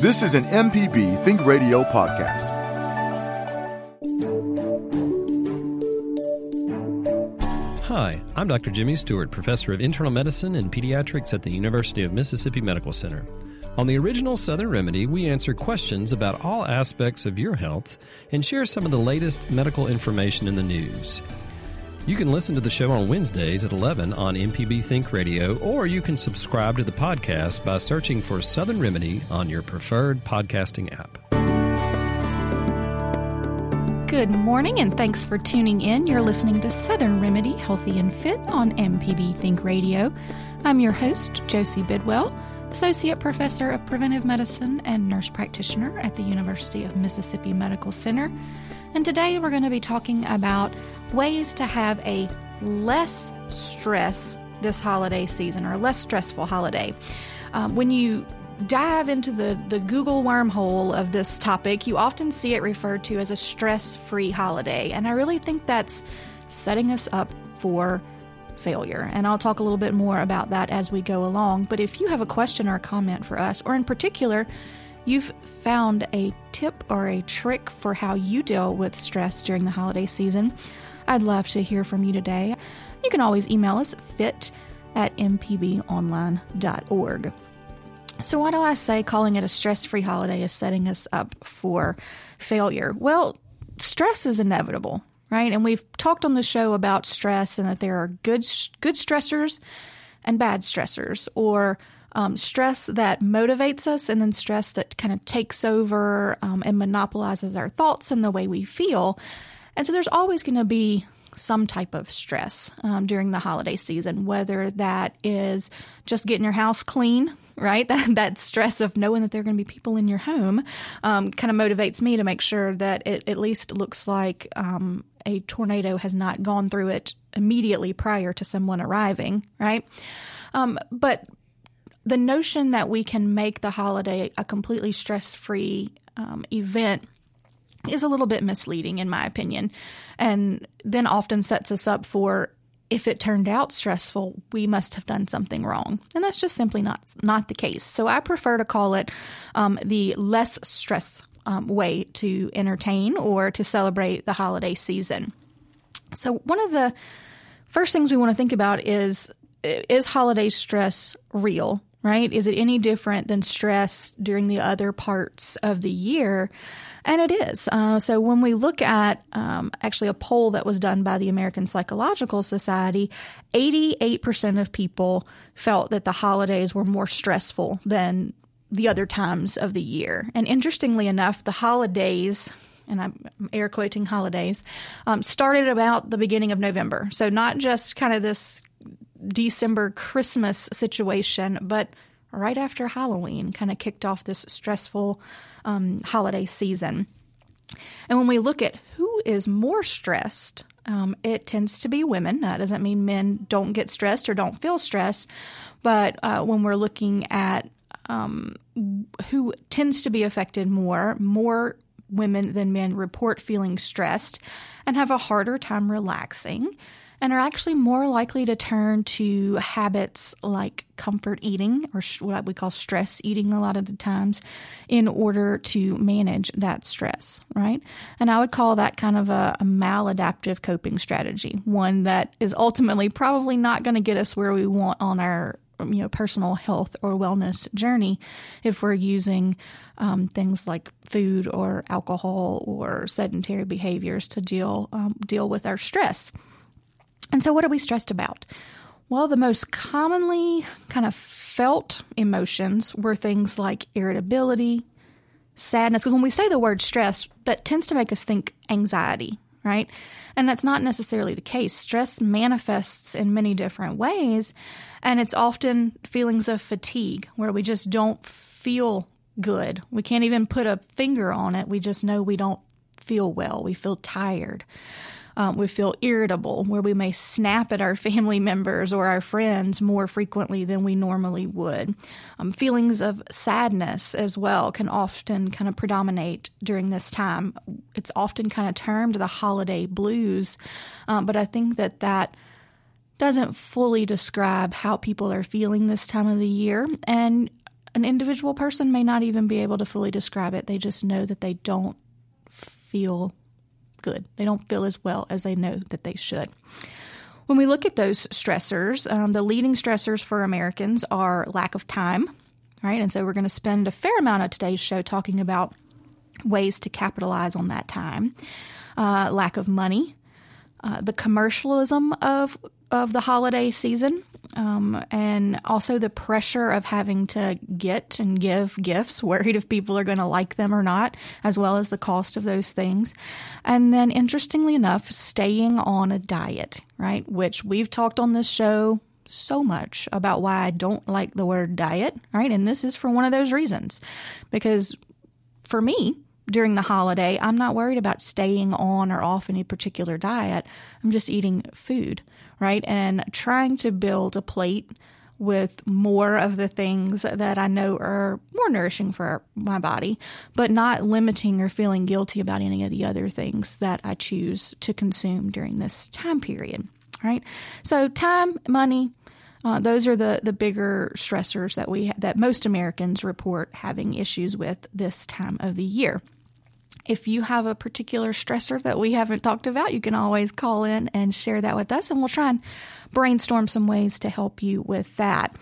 This is an MPB Think Radio podcast. Hi, I'm Dr. Jimmy Stewart, professor of internal medicine and pediatrics at the University of Mississippi Medical Center. On the original Southern Remedy, we answer questions about all aspects of your health and share some of the latest medical information in the news. You can listen to the show on Wednesdays at 11 on MPB Think Radio, or you can subscribe to the podcast by searching for Southern Remedy on your preferred podcasting app. Good morning, and thanks for tuning in. You're listening to Southern Remedy Healthy and Fit on MPB Think Radio. I'm your host, Josie Bidwell, Associate Professor of Preventive Medicine and Nurse Practitioner at the University of Mississippi Medical Center. And today we're going to be talking about ways to have a less stress this holiday season or a less stressful holiday. Um, when you dive into the, the Google wormhole of this topic, you often see it referred to as a stress free holiday. And I really think that's setting us up for failure. And I'll talk a little bit more about that as we go along. But if you have a question or a comment for us, or in particular, you've found a tip or a trick for how you deal with stress during the holiday season, I'd love to hear from you today. You can always email us fit at mpbonline.org. So, why do I say calling it a stress free holiday is setting us up for failure? Well, stress is inevitable, right? And we've talked on the show about stress and that there are good, good stressors and bad stressors, or um, stress that motivates us and then stress that kind of takes over um, and monopolizes our thoughts and the way we feel. And so there's always going to be some type of stress um, during the holiday season, whether that is just getting your house clean, right? That, that stress of knowing that there are going to be people in your home um, kind of motivates me to make sure that it at least looks like um, a tornado has not gone through it immediately prior to someone arriving, right? Um, but the notion that we can make the holiday a completely stress free um, event is a little bit misleading, in my opinion, and then often sets us up for if it turned out stressful, we must have done something wrong, and that's just simply not not the case. So I prefer to call it um, the less stress um, way to entertain or to celebrate the holiday season. So one of the first things we want to think about is is holiday stress real? Right? Is it any different than stress during the other parts of the year? And it is. Uh, so when we look at um, actually a poll that was done by the American Psychological Society, 88% of people felt that the holidays were more stressful than the other times of the year. And interestingly enough, the holidays, and I'm air quoting holidays, um, started about the beginning of November. So not just kind of this December Christmas situation, but right after Halloween kind of kicked off this stressful um, holiday season. And when we look at who is more stressed, um, it tends to be women. That doesn't mean men don't get stressed or don't feel stress, but uh, when we're looking at um, who tends to be affected more, more women than men report feeling stressed and have a harder time relaxing and are actually more likely to turn to habits like comfort eating or what we call stress eating a lot of the times in order to manage that stress, right? And I would call that kind of a, a maladaptive coping strategy, one that is ultimately probably not going to get us where we want on our you know personal health or wellness journey if we're using um, things like food or alcohol or sedentary behaviors to deal um, deal with our stress. And so, what are we stressed about? Well, the most commonly kind of felt emotions were things like irritability, sadness. When we say the word stress, that tends to make us think anxiety, right? And that's not necessarily the case. Stress manifests in many different ways, and it's often feelings of fatigue where we just don't feel good. We can't even put a finger on it. We just know we don't feel well. We feel tired. Um, we feel irritable, where we may snap at our family members or our friends more frequently than we normally would. Um, feelings of sadness as well can often kind of predominate during this time. It's often kind of termed the holiday blues, um, but I think that that doesn't fully describe how people are feeling this time of the year. And an individual person may not even be able to fully describe it. They just know that they don't feel good. They don't feel as well as they know that they should. When we look at those stressors, um, the leading stressors for Americans are lack of time, right? And so we're going to spend a fair amount of today's show talking about ways to capitalize on that time. Uh, lack of money, uh, the commercialism of of the holiday season, um, and also the pressure of having to get and give gifts, worried if people are going to like them or not, as well as the cost of those things. And then, interestingly enough, staying on a diet, right? Which we've talked on this show so much about why I don't like the word diet, right? And this is for one of those reasons. Because for me, during the holiday, I'm not worried about staying on or off any particular diet. I'm just eating food right? And trying to build a plate with more of the things that I know are more nourishing for my body, but not limiting or feeling guilty about any of the other things that I choose to consume during this time period, right? So, time, money, uh, those are the, the bigger stressors that we that most Americans report having issues with this time of the year. If you have a particular stressor that we haven't talked about, you can always call in and share that with us, and we'll try and brainstorm some ways to help you with that.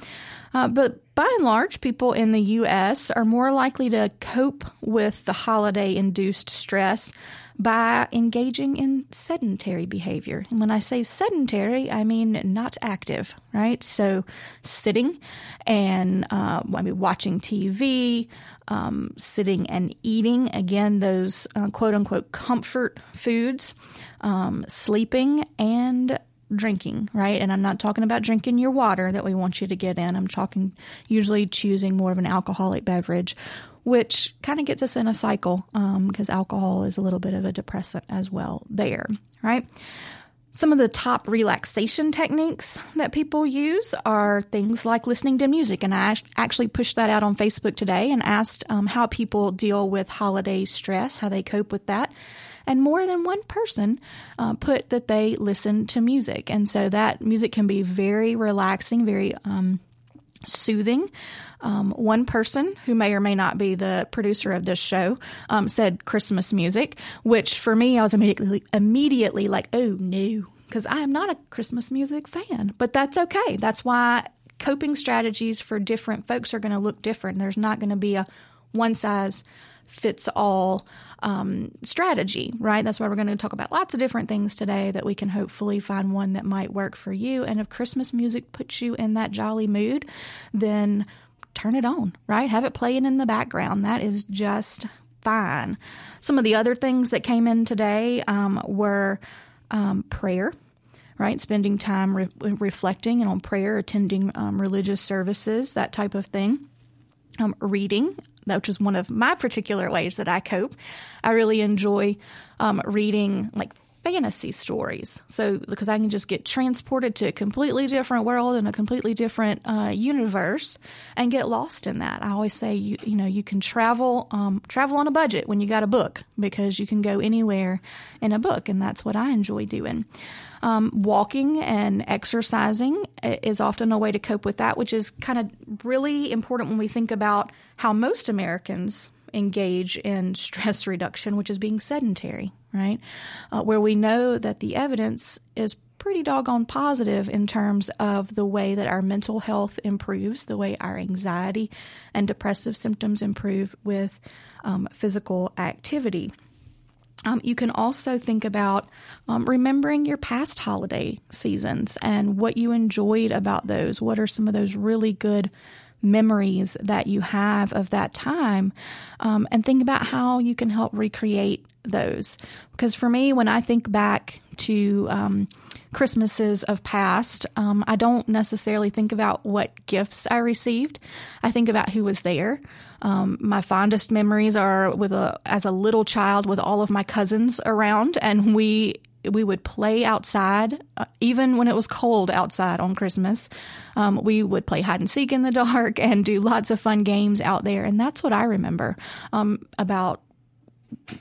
Uh, but by and large, people in the U.S. are more likely to cope with the holiday induced stress by engaging in sedentary behavior. And when I say sedentary, I mean not active, right? So sitting and uh, I mean watching TV, um, sitting and eating. Again, those uh, quote unquote comfort foods, um, sleeping and drinking, right? And I'm not talking about drinking your water that we want you to get in. I'm talking usually choosing more of an alcoholic beverage which kind of gets us in a cycle because um, alcohol is a little bit of a depressant as well, there, right? Some of the top relaxation techniques that people use are things like listening to music. And I actually pushed that out on Facebook today and asked um, how people deal with holiday stress, how they cope with that. And more than one person uh, put that they listen to music. And so that music can be very relaxing, very um, soothing. Um, one person who may or may not be the producer of this show um, said Christmas music, which for me, I was immediately immediately like, oh no, because I am not a Christmas music fan. But that's okay. That's why coping strategies for different folks are going to look different. There's not going to be a one size fits all um, strategy, right? That's why we're going to talk about lots of different things today that we can hopefully find one that might work for you. And if Christmas music puts you in that jolly mood, then turn it on, right? Have it playing in the background. That is just fine. Some of the other things that came in today um, were um, prayer right? Spending time re- reflecting and on prayer, attending um, religious services, that type of thing. Um, reading, which is one of my particular ways that I cope. I really enjoy um, reading like fantasy stories. So, because I can just get transported to a completely different world and a completely different uh, universe and get lost in that. I always say, you, you know, you can travel, um, travel on a budget when you got a book because you can go anywhere in a book. And that's what I enjoy doing. Um, walking and exercising is often a way to cope with that, which is kind of really important when we think about how most Americans engage in stress reduction, which is being sedentary, right? Uh, where we know that the evidence is pretty doggone positive in terms of the way that our mental health improves, the way our anxiety and depressive symptoms improve with um, physical activity. Um, you can also think about um, remembering your past holiday seasons and what you enjoyed about those. What are some of those really good memories that you have of that time um, and think about how you can help recreate those. Because for me, when I think back to um, Christmases of past, um, I don't necessarily think about what gifts I received. I think about who was there. Um, my fondest memories are with a as a little child with all of my cousins around, and we we would play outside, uh, even when it was cold outside on Christmas. Um, we would play hide and seek in the dark and do lots of fun games out there, and that's what I remember um, about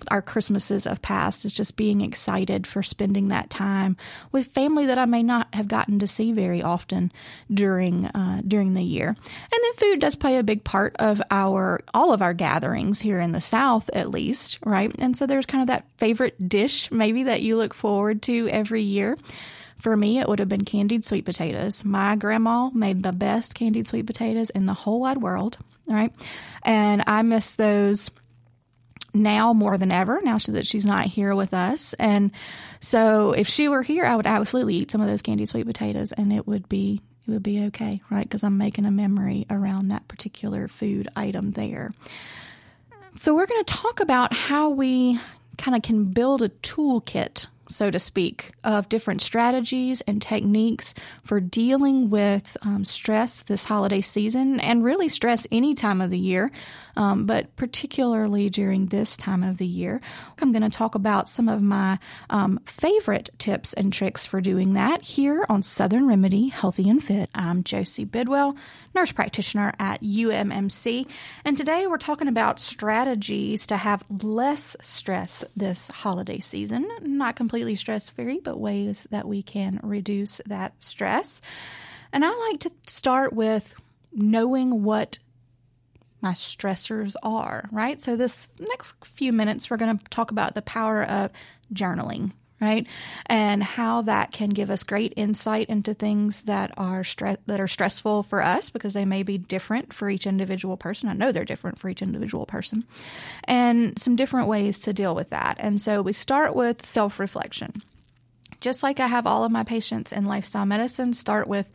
our Christmases of past is just being excited for spending that time with family that I may not have gotten to see very often during uh, during the year. And then food does play a big part of our all of our gatherings here in the South, at least, right? And so there's kind of that favorite dish maybe that you look forward to every year. For me, it would have been candied sweet potatoes. My grandma made the best candied sweet potatoes in the whole wide world, right? And I miss those now more than ever, now that she's not here with us. And so if she were here, I would absolutely eat some of those candied sweet potatoes and it would be it would be okay, right? Because I'm making a memory around that particular food item there. So we're going to talk about how we kind of can build a toolkit so to speak, of different strategies and techniques for dealing with um, stress this holiday season and really stress any time of the year um, but particularly during this time of the year. I'm going to talk about some of my um, favorite tips and tricks for doing that here on Southern Remedy Healthy and Fit. I'm Josie Bidwell, nurse practitioner at UMMC, and today we're talking about strategies to have less stress this holiday season. Not completely stress free, but ways that we can reduce that stress. And I like to start with knowing what my stressors are, right? So, this next few minutes, we're going to talk about the power of journaling, right? And how that can give us great insight into things that are stre- that are stressful for us because they may be different for each individual person. I know they're different for each individual person. And some different ways to deal with that. And so we start with self-reflection. Just like I have all of my patients in lifestyle medicine start with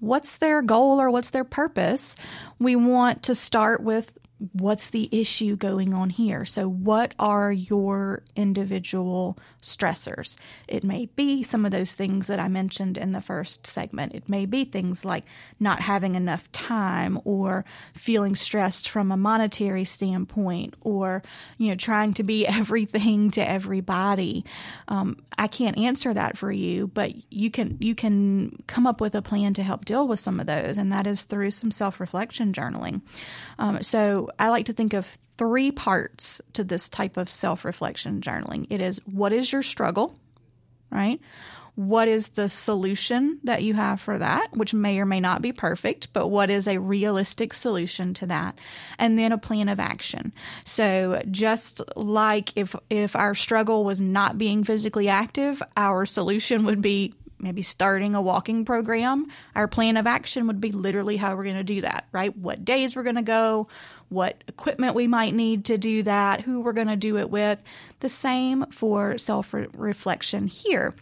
what's their goal or what's their purpose, we want to start with what's the issue going on here? So, what are your individual stressors? It may be some of those things that I mentioned in the first segment. It may be things like not having enough time or feeling stressed from a monetary standpoint or, you know, trying to be everything to everybody. Um, I can't answer that for you, but you can you can come up with a plan to help deal with some of those, and that is through some self reflection journaling. Um, so I like to think of three parts to this type of self reflection journaling it is what is your struggle, right? What is the solution that you have for that, which may or may not be perfect, but what is a realistic solution to that? And then a plan of action. So just like if if our struggle was not being physically active, our solution would be maybe starting a walking program. Our plan of action would be literally how we're going to do that, right? What days we're going to go, what equipment we might need to do that, who we're going to do it with. The same for self reflection here.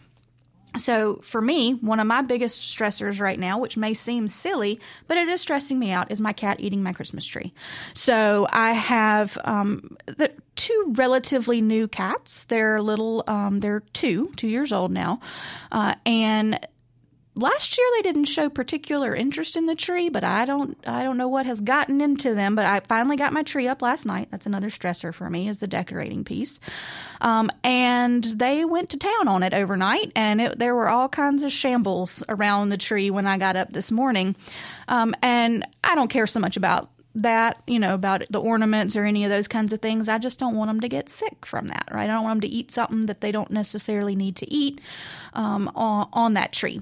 So, for me, one of my biggest stressors right now, which may seem silly, but it is stressing me out, is my cat eating my Christmas tree. So, I have um, the two relatively new cats. They're little, um, they're two, two years old now. Uh, and last year they didn't show particular interest in the tree, but I don't I don't know what has gotten into them. But I finally got my tree up last night. That's another stressor for me is the decorating piece. Um, and they went to town on it overnight, and it, there were all kinds of shambles around the tree when I got up this morning. Um, and I don't care so much about that, you know, about the ornaments or any of those kinds of things. I just don't want them to get sick from that, right? I don't want them to eat something that they don't necessarily need to eat um, on, on that tree.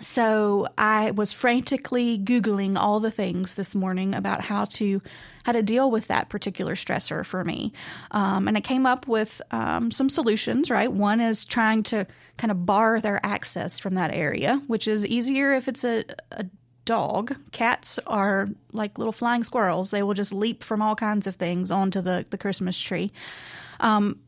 So I was frantically Googling all the things this morning about how to how to deal with that particular stressor for me. Um, and I came up with um, some solutions, right? One is trying to kind of bar their access from that area, which is easier if it's a, a dog. Cats are like little flying squirrels. They will just leap from all kinds of things onto the, the Christmas tree. Um,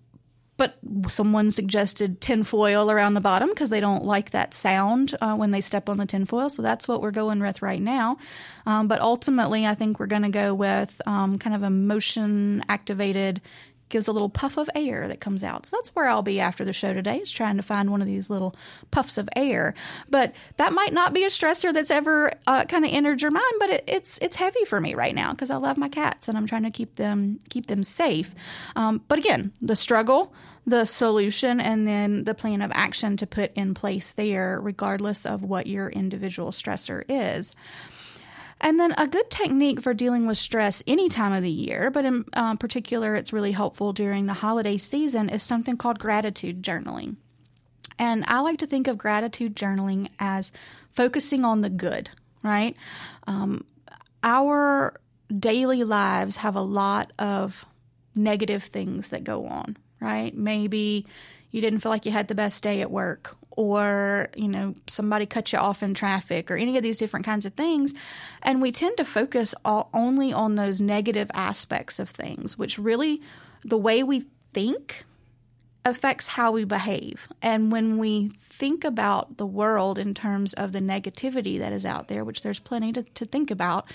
but someone suggested tinfoil around the bottom because they don't like that sound uh, when they step on the tinfoil. So that's what we're going with right now. Um, but ultimately, I think we're going to go with um, kind of a motion activated gives a little puff of air that comes out. So that's where I'll be after the show today, is trying to find one of these little puffs of air. But that might not be a stressor that's ever uh, kind of entered your mind, but it, it's it's heavy for me right now because I love my cats and I'm trying to keep them keep them safe. Um, but again, the struggle. The solution and then the plan of action to put in place there, regardless of what your individual stressor is. And then a good technique for dealing with stress any time of the year, but in uh, particular, it's really helpful during the holiday season, is something called gratitude journaling. And I like to think of gratitude journaling as focusing on the good, right? Um, our daily lives have a lot of negative things that go on, right? Maybe you didn't feel like you had the best day at work, or you know somebody cut you off in traffic or any of these different kinds of things and we tend to focus all, only on those negative aspects of things which really the way we think affects how we behave and when we think about the world in terms of the negativity that is out there which there's plenty to, to think about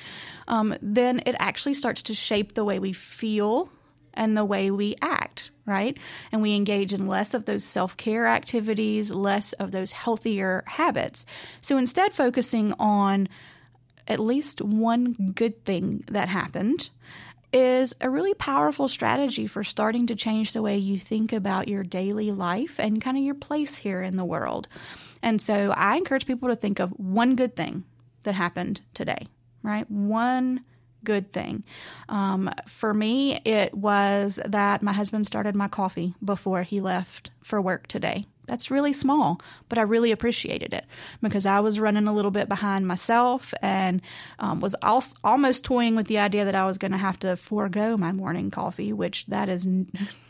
um, then it actually starts to shape the way we feel and the way we act, right? And we engage in less of those self care activities, less of those healthier habits. So instead, focusing on at least one good thing that happened is a really powerful strategy for starting to change the way you think about your daily life and kind of your place here in the world. And so I encourage people to think of one good thing that happened today, right? One good thing. Um, for me, it was that my husband started my coffee before he left for work today. That's really small, but I really appreciated it because I was running a little bit behind myself and um, was also almost toying with the idea that I was going to have to forego my morning coffee, which that is n-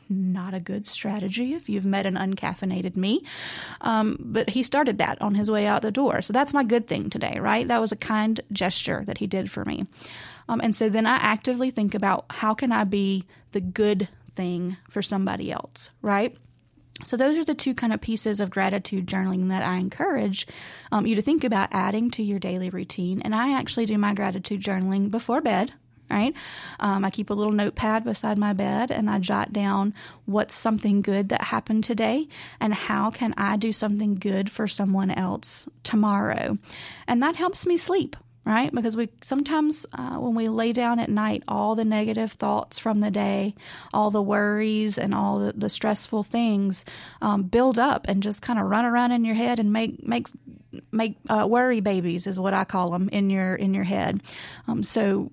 not a good strategy if you've met an uncaffeinated me. Um, but he started that on his way out the door. So that's my good thing today, right? That was a kind gesture that he did for me. Um, and so then I actively think about how can I be the good thing for somebody else, right? So, those are the two kind of pieces of gratitude journaling that I encourage um, you to think about adding to your daily routine. And I actually do my gratitude journaling before bed. Right? Um, I keep a little notepad beside my bed and I jot down what's something good that happened today and how can I do something good for someone else tomorrow. And that helps me sleep right? Because we sometimes, uh, when we lay down at night, all the negative thoughts from the day, all the worries, and all the, the stressful things um, build up and just kind of run around in your head and make makes make uh, worry babies is what I call them in your in your head. Um, so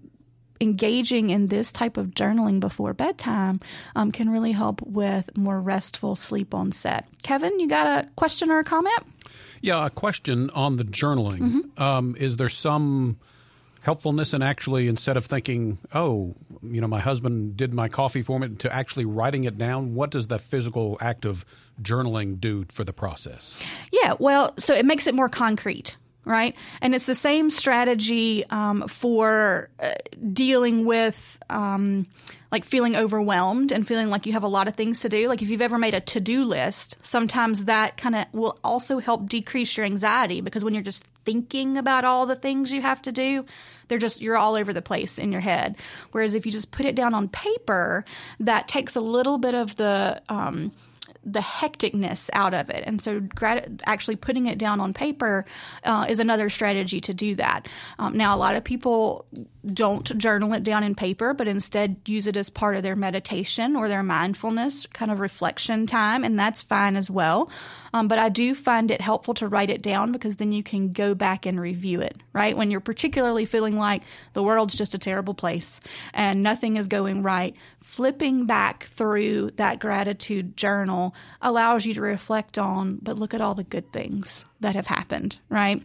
engaging in this type of journaling before bedtime um, can really help with more restful sleep on set. Kevin, you got a question or a comment? Yeah, a question on the journaling. Mm-hmm. Um, is there some helpfulness in actually, instead of thinking, oh, you know, my husband did my coffee for me, to actually writing it down? What does the physical act of journaling do for the process? Yeah, well, so it makes it more concrete right? And it's the same strategy um, for uh, dealing with um, like feeling overwhelmed and feeling like you have a lot of things to do. Like if you've ever made a to do list, sometimes that kind of will also help decrease your anxiety because when you're just thinking about all the things you have to do, they're just, you're all over the place in your head. Whereas if you just put it down on paper, that takes a little bit of the, um, the hecticness out of it. And so, actually putting it down on paper uh, is another strategy to do that. Um, now, a lot of people don't journal it down in paper, but instead use it as part of their meditation or their mindfulness kind of reflection time, and that's fine as well. Um, but I do find it helpful to write it down because then you can go back and review it, right? When you're particularly feeling like the world's just a terrible place and nothing is going right, flipping back through that gratitude journal allows you to reflect on, but look at all the good things that have happened, right?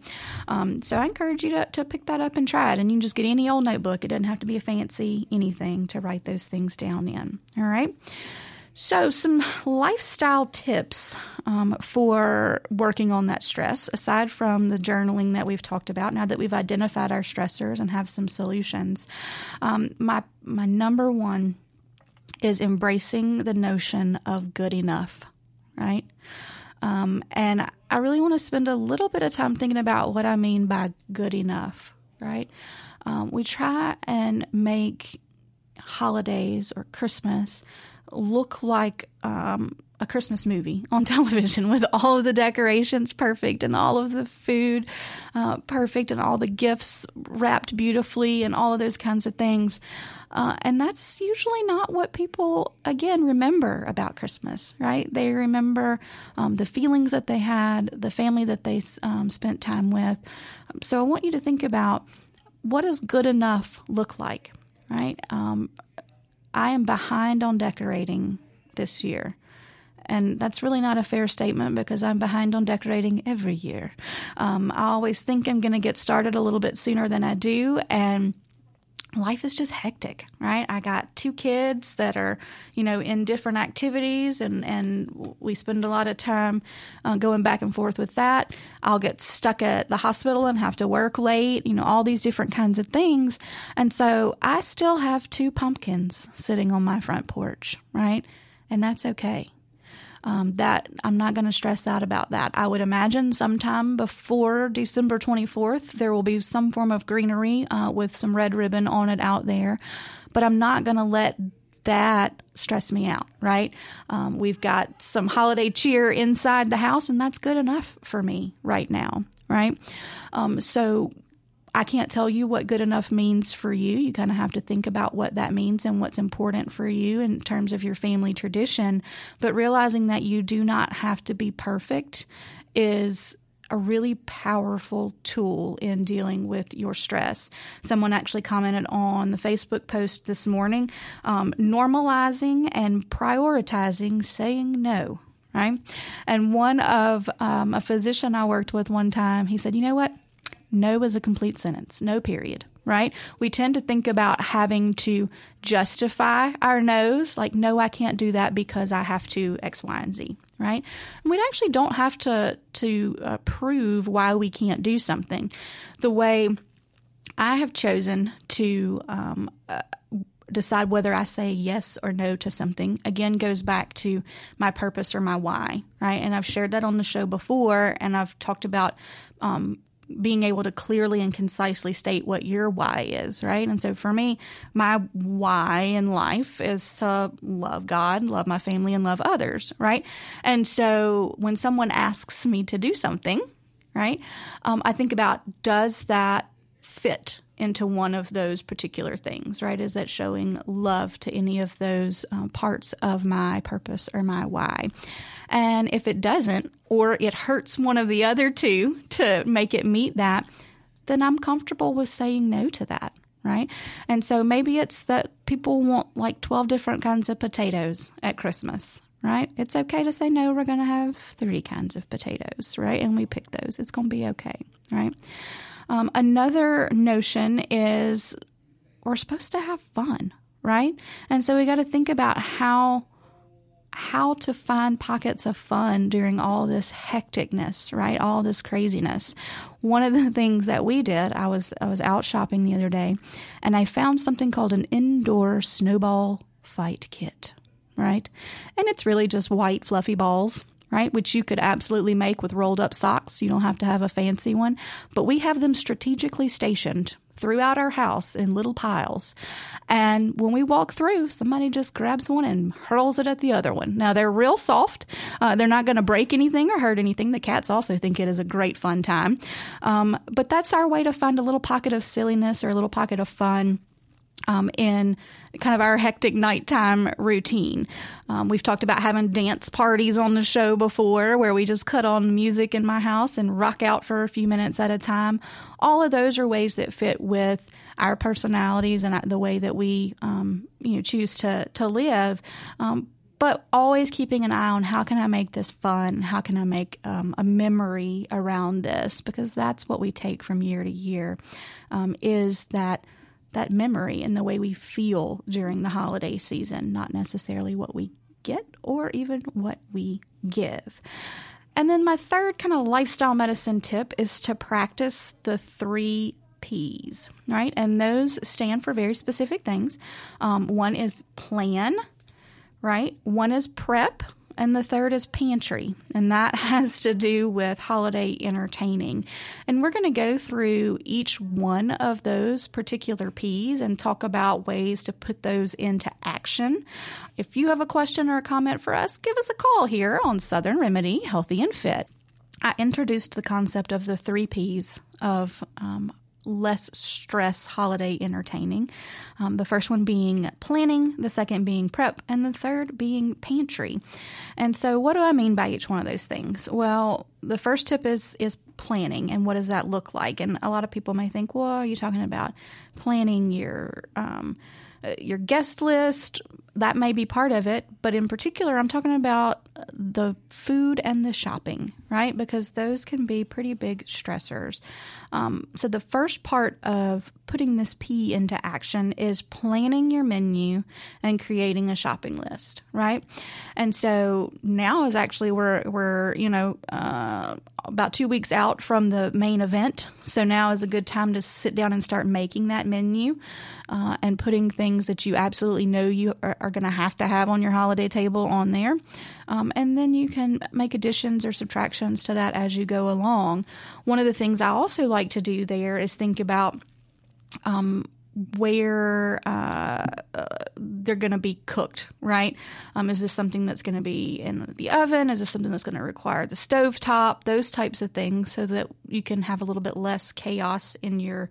Um, so I encourage you to, to pick that up and try it. And you can just get any old notebook. It doesn't have to be a fancy anything to write those things down in. All right. So, some lifestyle tips um, for working on that stress, aside from the journaling that we've talked about. Now that we've identified our stressors and have some solutions, um, my my number one is embracing the notion of good enough, right? Um, and I really want to spend a little bit of time thinking about what I mean by good enough, right? Um, we try and make holidays or Christmas look like um, a Christmas movie on television with all of the decorations perfect and all of the food uh, perfect and all the gifts wrapped beautifully and all of those kinds of things. Uh, and that's usually not what people, again, remember about Christmas, right? They remember um, the feelings that they had, the family that they um, spent time with. So I want you to think about what does good enough look like, right? Um, I am behind on decorating this year. And that's really not a fair statement because I'm behind on decorating every year. Um, I always think I'm going to get started a little bit sooner than I do. And life is just hectic, right? I got two kids that are, you know, in different activities, and and we spend a lot of time uh, going back and forth with that. I'll get stuck at the hospital and have to work late, you know, all these different kinds of things, and so I still have two pumpkins sitting on my front porch, right? And that's okay um, that I'm not going to stress out about that. I would imagine sometime before December 24th, there will be some form of greenery uh, with some red ribbon on it out there, but I'm not going to let that stress me out, right? Um, we've got some holiday cheer inside the house, and that's good enough for me right now, right? Um, so I can't tell you what good enough means for you. You kind of have to think about what that means and what's important for you in terms of your family tradition. But realizing that you do not have to be perfect is a really powerful tool in dealing with your stress. Someone actually commented on the Facebook post this morning um, normalizing and prioritizing saying no. Right. And one of um, a physician I worked with one time, he said, You know what? No is a complete sentence, no period, right? We tend to think about having to justify our no's, like, no, I can't do that because I have to X, Y, and Z, right? And we actually don't have to, to uh, prove why we can't do something. The way I have chosen to um, uh, decide whether I say yes or no to something again goes back to my purpose or my why, right? And I've shared that on the show before, and I've talked about um, being able to clearly and concisely state what your why is, right? And so for me, my why in life is to love God, love my family, and love others, right? And so when someone asks me to do something, right, um, I think about does that fit into one of those particular things, right? Is that showing love to any of those uh, parts of my purpose or my why? And if it doesn't, or it hurts one of the other two to make it meet that, then I'm comfortable with saying no to that, right? And so maybe it's that people want like 12 different kinds of potatoes at Christmas, right? It's okay to say no, we're going to have three kinds of potatoes, right? And we pick those. It's going to be okay, right? Um, another notion is we're supposed to have fun, right? And so we got to think about how how to find pockets of fun during all this hecticness, right? All this craziness. One of the things that we did, I was I was out shopping the other day and I found something called an indoor snowball fight kit, right? And it's really just white fluffy balls right? Which you could absolutely make with rolled up socks. You don't have to have a fancy one. But we have them strategically stationed throughout our house in little piles. And when we walk through, somebody just grabs one and hurls it at the other one. Now, they're real soft. Uh, they're not going to break anything or hurt anything. The cats also think it is a great fun time. Um, but that's our way to find a little pocket of silliness or a little pocket of fun um, in kind of our hectic nighttime routine. Um, we've talked about having dance parties on the show before where we just cut on music in my house and rock out for a few minutes at a time. All of those are ways that fit with our personalities and the way that we um, you know choose to to live. Um, but always keeping an eye on how can I make this fun? How can I make um, a memory around this? Because that's what we take from year to year. Um, is that that memory and the way we feel during the holiday season, not necessarily what we get or even what we give. And then my third kind of lifestyle medicine tip is to practice the three P's, right? And those stand for very specific things. Um, one is plan, right? One is prep, and the third is pantry, and that has to do with holiday entertaining. And we're going to go through each one of those particular P's and talk about ways to put those into action. If you have a question or a comment for us, give us a call here on Southern Remedy Healthy and Fit. I introduced the concept of the three P's of um, less stress holiday entertaining. Um, the first one being planning, the second being prep, and the third being pantry. And so, what do I mean by each one of those things? Well, the first tip is is planning, and what does that look like? And a lot of people may think, well, are you talking about planning your um, your guest list? That may be part of it, but in particular, I'm talking about the food and the shopping, right? Because those can be pretty big stressors. Um, so, the first part of putting this P into action is planning your menu and creating a shopping list, right? And so now is actually we're we're you know uh, about two weeks out from the main event, so now is a good time to sit down and start making that menu uh, and putting things that you absolutely know you are, are going to have to have on your holiday table on there. Um, and then you can make additions or subtractions to that as you go along. One of the things I also like to do there is think about um, where uh, they're going to be cooked, right? Um, is this something that's going to be in the oven? Is this something that's going to require the stove top? Those types of things, so that you can have a little bit less chaos in your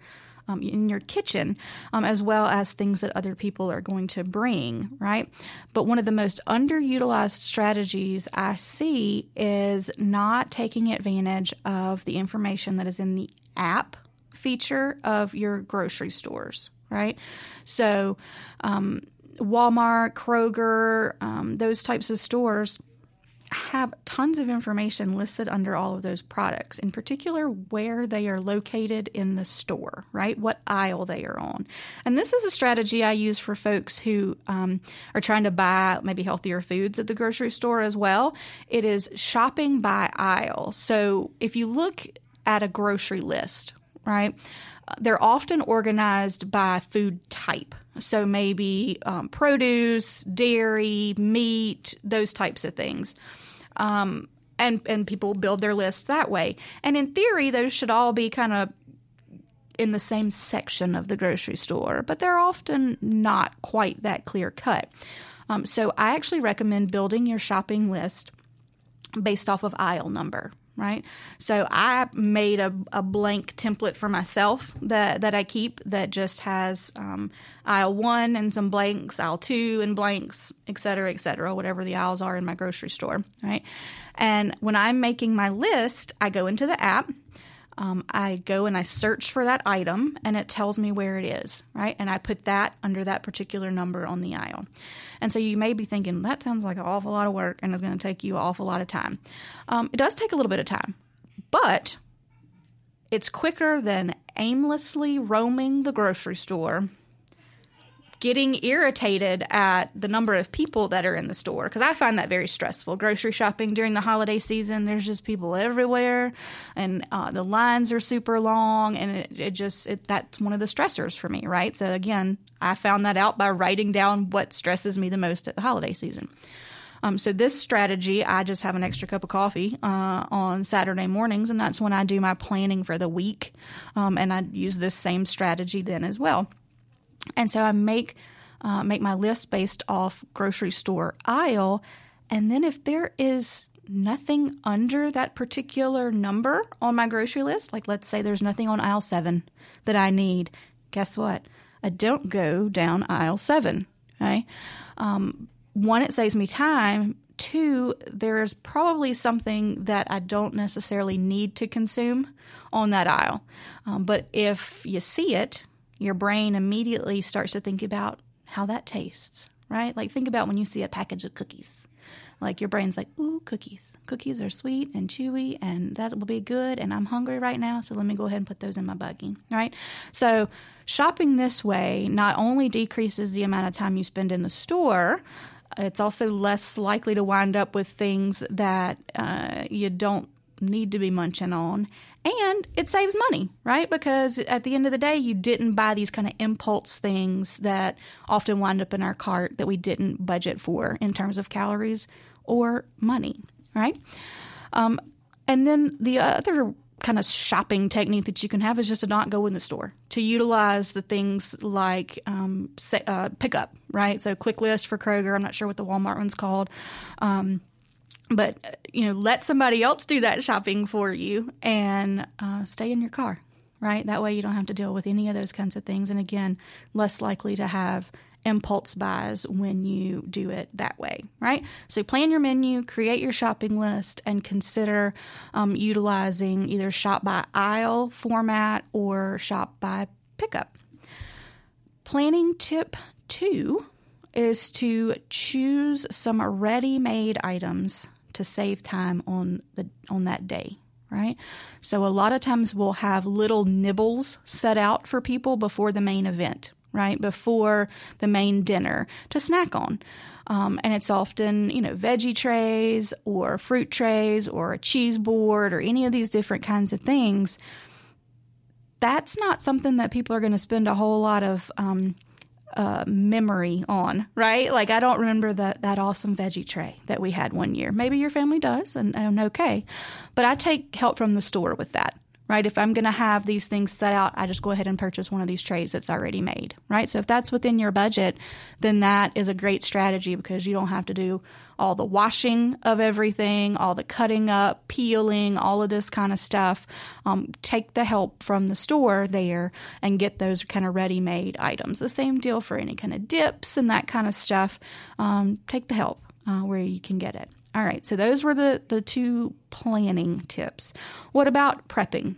um, in your kitchen, um, as well as things that other people are going to bring, right? But one of the most underutilized strategies I see is not taking advantage of the information that is in the app feature of your grocery stores, right? So, um, Walmart, Kroger, um, those types of stores have tons of information listed under all of those products, in particular where they are located in the store, right? What aisle they are on. And this is a strategy I use for folks who um, are trying to buy maybe healthier foods at the grocery store as well. It is shopping by aisle. So if you look at a grocery list, right? They're often organized by food type. So maybe um, produce, dairy, meat, those types of things. Um, and and people build their lists that way. And in theory, those should all be kind of in the same section of the grocery store, but they're often not quite that clear cut. Um, so I actually recommend building your shopping list based off of aisle number right? So I made a, a blank template for myself that, that I keep that just has um, aisle one and some blanks, aisle two and blanks, et cetera, et cetera, whatever the aisles are in my grocery store, right? And when I'm making my list, I go into the app um, I go and I search for that item and it tells me where it is, right? And I put that under that particular number on the aisle. And so you may be thinking, that sounds like an awful lot of work and it's going to take you an awful lot of time. Um, it does take a little bit of time, but it's quicker than aimlessly roaming the grocery store getting irritated at the number of people that are in the store because I find that very stressful. Grocery shopping during the holiday season, there's just people everywhere, and uh, the lines are super long, and it, it just it, that's one of the stressors for me, right? So again, I found that out by writing down what stresses me the most at the holiday season. Um, so this strategy, I just have an extra cup of coffee uh, on Saturday mornings, and that's when I do my planning for the week. Um, and I use this same strategy then as well. And so I make uh, make my list based off grocery store aisle, and then if there is nothing under that particular number on my grocery list, like let's say there's nothing on aisle seven that I need, guess what? I don't go down aisle seven. Okay. Um, one, it saves me time. Two, there's probably something that I don't necessarily need to consume on that aisle. Um, but if you see it, your brain immediately starts to think about how that tastes, right? Like think about when you see a package of cookies. Like your brain's like, ooh, cookies. Cookies are sweet and chewy, and that will be good. And I'm hungry right now, so let me go ahead and put those in my buggy, right? So, shopping this way not only decreases the amount of time you spend in the store, it's also less likely to wind up with things that uh, you don't need to be munching on. And it saves money, right? Because at the end of the day, you didn't buy these kind of impulse things that often wind up in our cart that we didn't budget for in terms of calories or money, right? Um, and then the other kind of shopping technique that you can have is just to not go in the store to utilize the things like um, say, uh, pickup right so click list for kroger i'm not sure what the walmart one's called um, but you know let somebody else do that shopping for you and uh, stay in your car right that way you don't have to deal with any of those kinds of things and again less likely to have impulse buys when you do it that way, right? So plan your menu, create your shopping list, and consider um, utilizing either shop by aisle format or shop by pickup. Planning tip two is to choose some ready made items to save time on the on that day right? So a lot of times we'll have little nibbles set out for people before the main event, right before the main dinner to snack on. Um, and it's often, you know, veggie trays or fruit trays or a cheese board or any of these different kinds of things. That's not something that people are going to spend a whole lot of um, uh, memory on, right? Like I don't remember that that awesome veggie tray that we had one year. Maybe your family does, and, and okay, but I take help from the store with that right? If I'm going to have these things set out, I just go ahead and purchase one of these trays that's already made, right? So if that's within your budget, then that is a great strategy because you don't have to do all the washing of everything, all the cutting up, peeling, all of this kind of stuff. Um, take the help from the store there and get those kind of ready made items. The same deal for any kind of dips and that kind of stuff. Um, take the help uh, where you can get it. All right, so those were the, the two planning tips. What about prepping?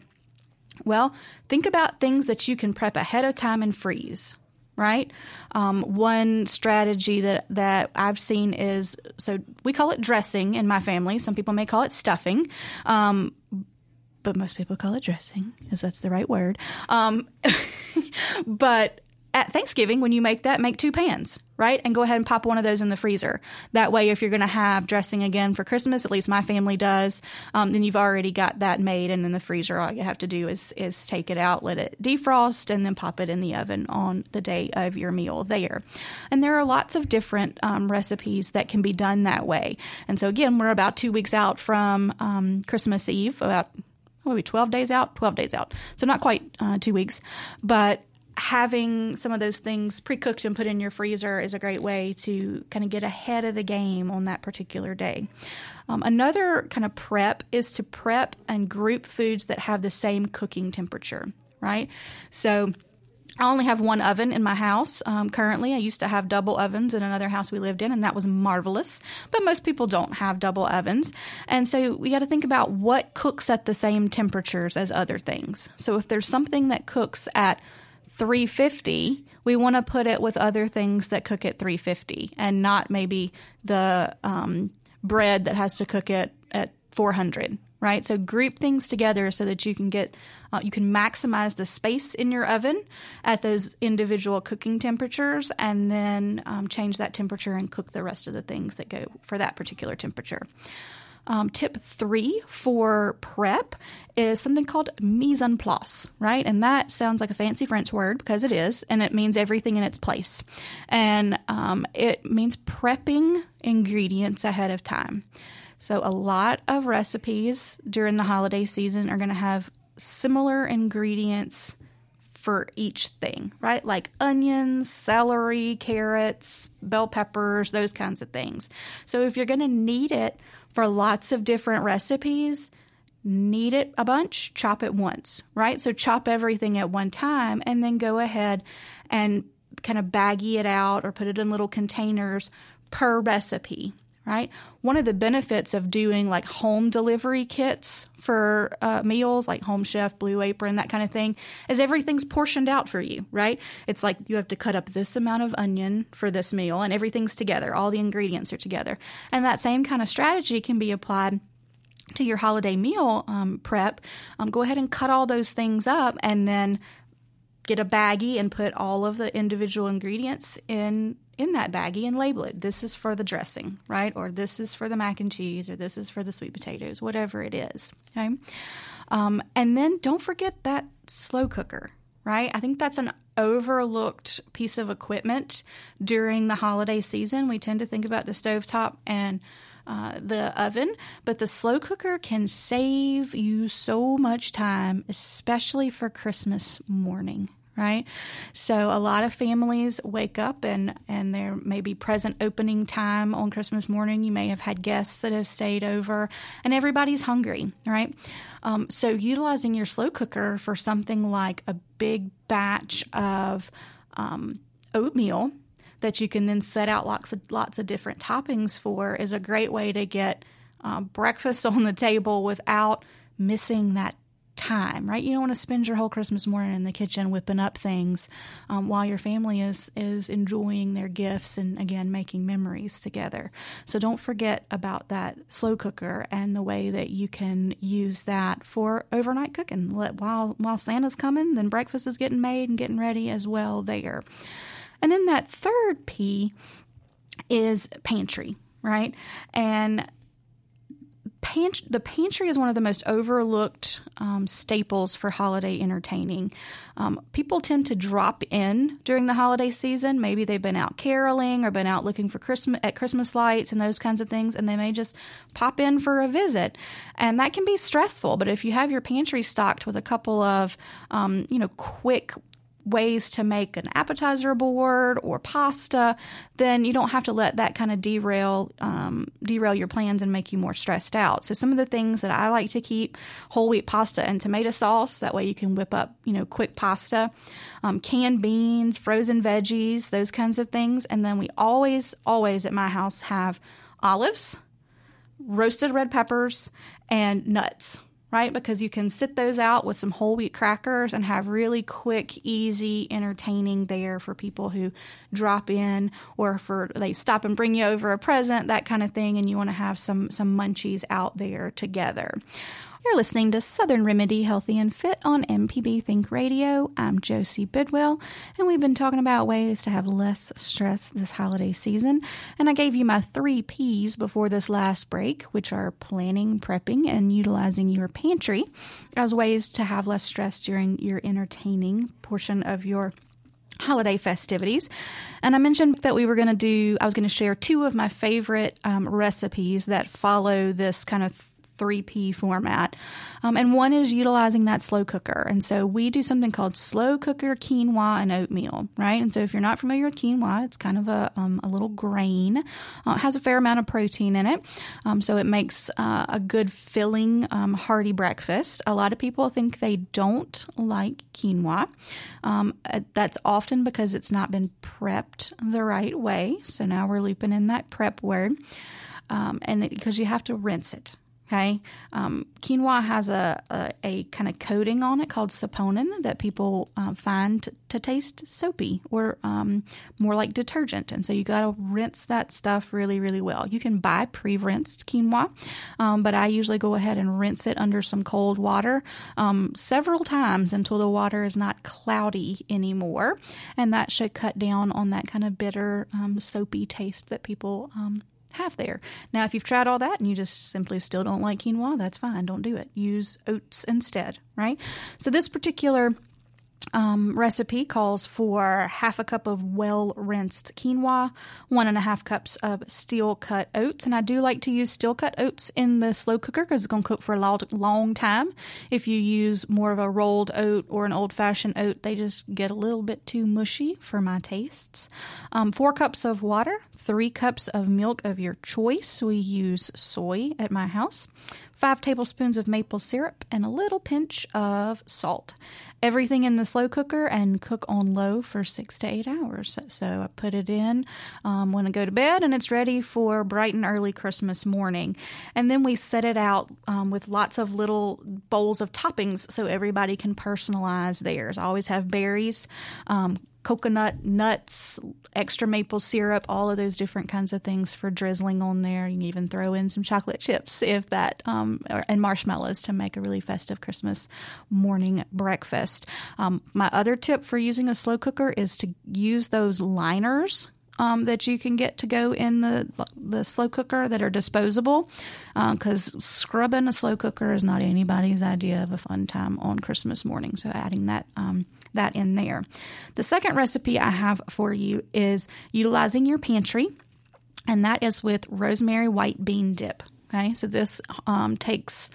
Well, think about things that you can prep ahead of time and freeze. Right. Um, one strategy that that I've seen is so we call it dressing in my family. Some people may call it stuffing. Um, but most people call it dressing, because that's the right word. Um, but at Thanksgiving, when you make that, make two pans, right? And go ahead and pop one of those in the freezer. That way, if you're going to have dressing again for Christmas, at least my family does, um, then you've already got that made and in the freezer. All you have to do is is take it out, let it defrost, and then pop it in the oven on the day of your meal there. And there are lots of different um, recipes that can be done that way. And so again, we're about two weeks out from um, Christmas Eve, about maybe 12 days out 12 days out so not quite uh, two weeks but having some of those things pre-cooked and put in your freezer is a great way to kind of get ahead of the game on that particular day. Um, another kind of prep is to prep and group foods that have the same cooking temperature, right? So I only have one oven in my house um, currently. I used to have double ovens in another house we lived in, and that was marvelous. But most people don't have double ovens. And so we got to think about what cooks at the same temperatures as other things. So if there's something that cooks at 350, we want to put it with other things that cook at 350 and not maybe the um, bread that has to cook it at 400 right? So group things together so that you can get uh, you can maximize the space in your oven at those individual cooking temperatures and then um, change that temperature and cook the rest of the things that go for that particular temperature um, tip three for prep is something called mise en place, right? And that sounds like a fancy French word because it is, and it means everything in its place. And um, it means prepping ingredients ahead of time. So, a lot of recipes during the holiday season are going to have similar ingredients for each thing, right? Like onions, celery, carrots, bell peppers, those kinds of things. So, if you're going to need it for lots of different recipes, need it a bunch, chop it once, right? So chop everything at one time and then go ahead and kind of baggy it out or put it in little containers per recipe right? One of the benefits of doing like home delivery kits for uh, meals, like Home Chef, Blue Apron, that kind of thing, is everything's portioned out for you, right? It's like you have to cut up this amount of onion for this meal, and everything's together. All the ingredients are together. And that same kind of strategy can be applied to your holiday meal um, prep. Um, go ahead and cut all those things up and then get a baggie and put all of the individual ingredients in in that baggie and label it. This is for the dressing, right? Or this is for the mac and cheese, or this is for the sweet potatoes, whatever it is. Okay. Um, and then don't forget that slow cooker, right? I think that's an overlooked piece of equipment during the holiday season. We tend to think about the stovetop and uh, the oven, but the slow cooker can save you so much time, especially for Christmas morning right? So a lot of families wake up and and there may be present opening time on Christmas morning. You may have had guests that have stayed over, and everybody's hungry, right? Um, so utilizing your slow cooker for something like a big batch of um, oatmeal that you can then set out lots of lots of different toppings for is a great way to get uh, breakfast on the table without missing that time, right? You don't want to spend your whole Christmas morning in the kitchen whipping up things um, while your family is is enjoying their gifts and again making memories together. So don't forget about that slow cooker and the way that you can use that for overnight cooking. Let while while Santa's coming, then breakfast is getting made and getting ready as well there. And then that third P is pantry, right? And pant- the pantry is one of the most overlooked um, staples for holiday entertaining. Um, people tend to drop in during the holiday season. Maybe they've been out caroling or been out looking for Christmas at Christmas lights and those kinds of things, and they may just pop in for a visit, and that can be stressful. But if you have your pantry stocked with a couple of, um, you know, quick ways to make an appetizer board or pasta, then you don't have to let that kind of derail um, derail your plans and make you more stressed out. So some of the things that I like to keep: whole wheat pasta and tomato sauce. That way you can whip up you know quick pasta, um, canned beans, frozen veggies, those kinds of things. And then we always always at my house have olives, roasted red peppers, and nuts right? Because you can sit those out with some whole wheat crackers and have really quick, easy, entertaining there for people who drop in or for they stop and bring you over a present, that kind of thing, and you want to have some some munchies out there together. You're listening to Southern Remedy Healthy and Fit on MPB Think Radio. I'm Josie Bidwell, and we've been talking about ways to have less stress this holiday season. And I gave you my three P's before this last break, which are planning, prepping, and utilizing your pantry as ways to have less stress during your entertaining portion of your holiday festivities. And I mentioned that we were going to do, I was going to share two of my favorite um, recipes that follow this kind of 3P format. Um, and one is utilizing that slow cooker. And so we do something called slow cooker quinoa and oatmeal, right? And so if you're not familiar with quinoa, it's kind of a, um, a little grain. Uh, it has a fair amount of protein in it. Um, so it makes uh, a good filling, um, hearty breakfast. A lot of people think they don't like quinoa. Um, uh, that's often because it's not been prepped the right way. So now we're looping in that prep word. Um, and because you have to rinse it, Okay, um, quinoa has a, a, a, kind of coating on it called saponin that people uh, find to, taste soapy or um, more like detergent, and so you got to rinse that stuff really, really well. You can buy pre-rinsed quinoa, um, but I usually go ahead and rinse it under some cold water um, several times until the water is not cloudy anymore, and that should cut down on that kind of bitter, um, soapy taste that people um, have there. Now, if you've tried all that and you just simply still don't like quinoa, that's fine. Don't do it. Use oats instead, right? So, this particular um, recipe calls for half a cup of well rinsed quinoa, one and a half cups of steel cut oats. And I do like to use steel cut oats in the slow cooker because it's going to cook for a long, long time. If you use more of a rolled oat or an old fashioned oat, they just get a little bit too mushy for my tastes. Um, four cups of water, three cups of milk of your choice. We use soy at my house. Five tablespoons of maple syrup and a little pinch of salt. Everything in the slow cooker and cook on low for six to eight hours. So I put it in um, when I go to bed and it's ready for bright and early Christmas morning. And then we set it out um, with lots of little bowls of toppings so everybody can personalize theirs. I always have berries. Um, coconut nuts, extra maple syrup, all of those different kinds of things for drizzling on there. You can even throw in some chocolate chips if that, um, or, and marshmallows to make a really festive Christmas morning breakfast. Um, my other tip for using a slow cooker is to use those liners um, that you can get to go in the the slow cooker that are disposable, because uh, scrubbing a slow cooker is not anybody's idea of a fun time on Christmas morning. So adding that um, that in there. The second recipe I have for you is utilizing your pantry, and that is with rosemary white bean dip. Okay, so this um, takes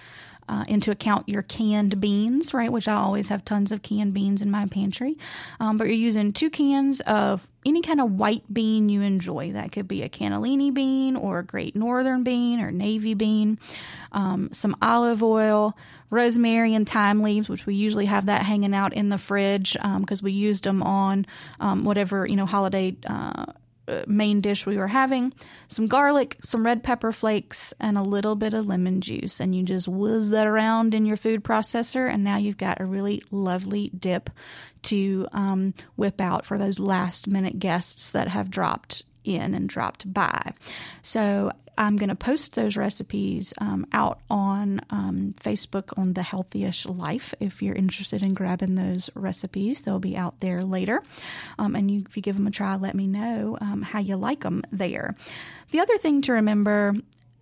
uh, into account your canned beans, right? Which I always have tons of canned beans in my pantry. Um, but you're using two cans of any kind of white bean you enjoy. That could be a cannellini bean or a great northern bean or navy bean, um, some olive oil, rosemary and thyme leaves, which we usually have that hanging out in the fridge because um, we used them on um, whatever you know holiday uh, uh, main dish we were having, some garlic, some red pepper flakes, and a little bit of lemon juice. And you just whiz that around in your food processor, and now you've got a really lovely dip to um, whip out for those last minute guests that have dropped in and dropped by. So I'm going to post those recipes um, out on um, Facebook on the Healthyish Life. If you're interested in grabbing those recipes, they'll be out there later. Um, and you, if you give them a try, let me know um, how you like them there. The other thing to remember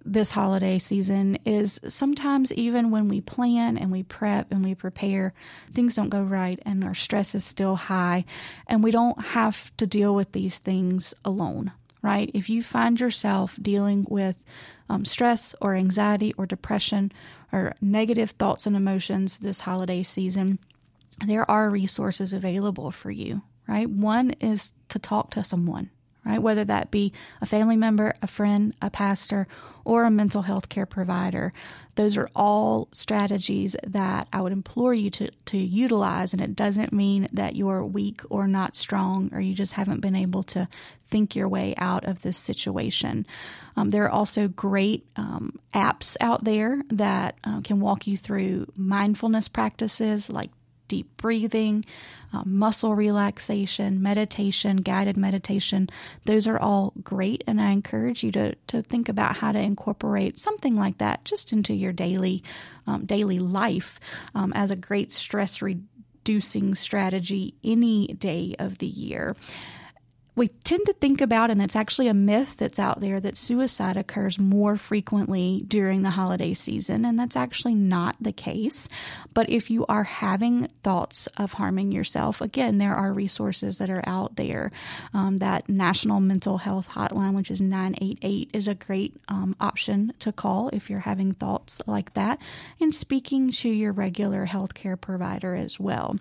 this holiday season is sometimes even when we plan and we prep and we prepare, things don't go right and our stress is still high, and we don't have to deal with these things alone right? If you find yourself dealing with um, stress or anxiety or depression or negative thoughts and emotions this holiday season, there are resources available for you, right? One is to talk to someone, right? Whether that be a family member, a friend, a pastor, or a mental health care provider. Those are all strategies that I would implore you to, to utilize. And it doesn't mean that you're weak or not strong or you just haven't been able to think your way out of this situation. Um, there are also great um, apps out there that uh, can walk you through mindfulness practices like deep breathing, uh, muscle relaxation, meditation, guided meditation. Those are all great, and I encourage you to to think about how to incorporate something like that just into your daily um, daily life um, as a great stress reducing strategy any day of the year we tend to think about, and it's actually a myth that's out there, that suicide occurs more frequently during the holiday season, and that's actually not the case. But if you are having thoughts of harming yourself, again, there are resources that are out there. Um, that National Mental Health Hotline, which is 988, is a great um, option to call if you're having thoughts like that, and speaking to your regular healthcare provider as well.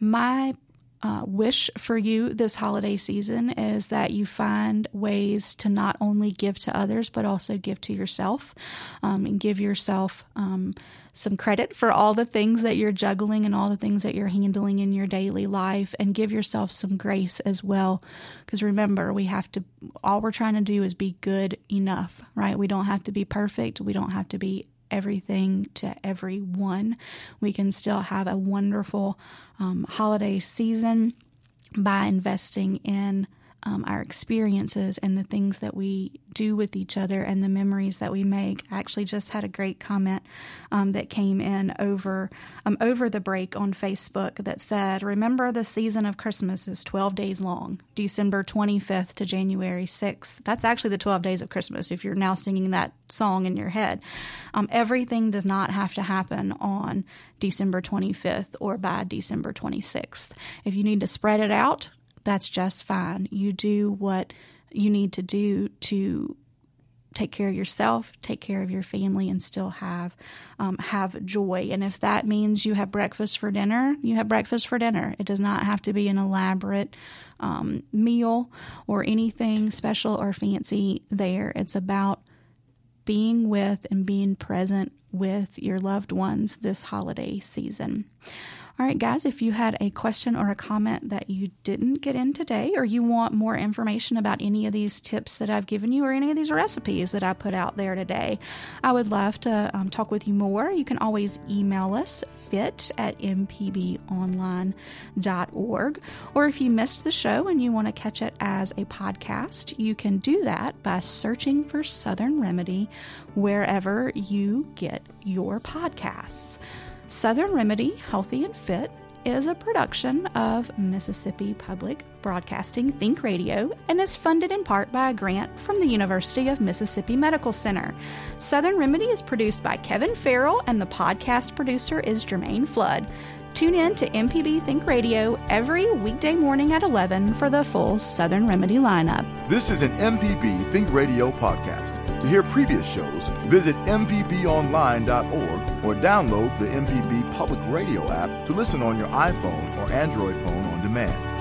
My uh, wish for you this holiday season is that you find ways to not only give to others, but also give to yourself um, and give yourself um, some credit for all the things that you're juggling and all the things that you're handling in your daily life, and give yourself some grace as well. Because remember, we have to, all we're trying to do is be good enough, right? We don't have to be perfect, we don't have to be everything to everyone. We can still have a wonderful um, holiday season by investing in um, our experiences and the things that we do with each other and the memories that we make. I actually just had a great comment um, that came in over um, over the break on Facebook that said, "Remember, the season of Christmas is 12 days long, December 25th to January 6th. That's actually the 12 days of Christmas. If you're now singing that song in your head, um, everything does not have to happen on December 25th or by December 26th. If you need to spread it out." That's just fine. You do what you need to do to take care of yourself, take care of your family, and still have um, have joy. And if that means you have breakfast for dinner, you have breakfast for dinner. It does not have to be an elaborate um, meal or anything special or fancy. There, it's about being with and being present with your loved ones this holiday season. All right, guys, if you had a question or a comment that you didn't get in today, or you want more information about any of these tips that I've given you, or any of these recipes that I put out there today, I would love to um, talk with you more. You can always email us fit at mpbonline.org. Or if you missed the show and you want to catch it as a podcast, you can do that by searching for Southern Remedy wherever you get your podcasts. Southern Remedy Healthy and Fit is a production of Mississippi Public Broadcasting Think Radio and is funded in part by a grant from the University of Mississippi Medical Center. Southern Remedy is produced by Kevin Farrell and the podcast producer is Jermaine Flood. Tune in to MPB Think Radio every weekday morning at 11 for the full Southern Remedy lineup. This is an MPB Think Radio podcast. To hear previous shows, visit MPBOnline.org or download the MPB Public Radio app to listen on your iPhone or Android phone on demand.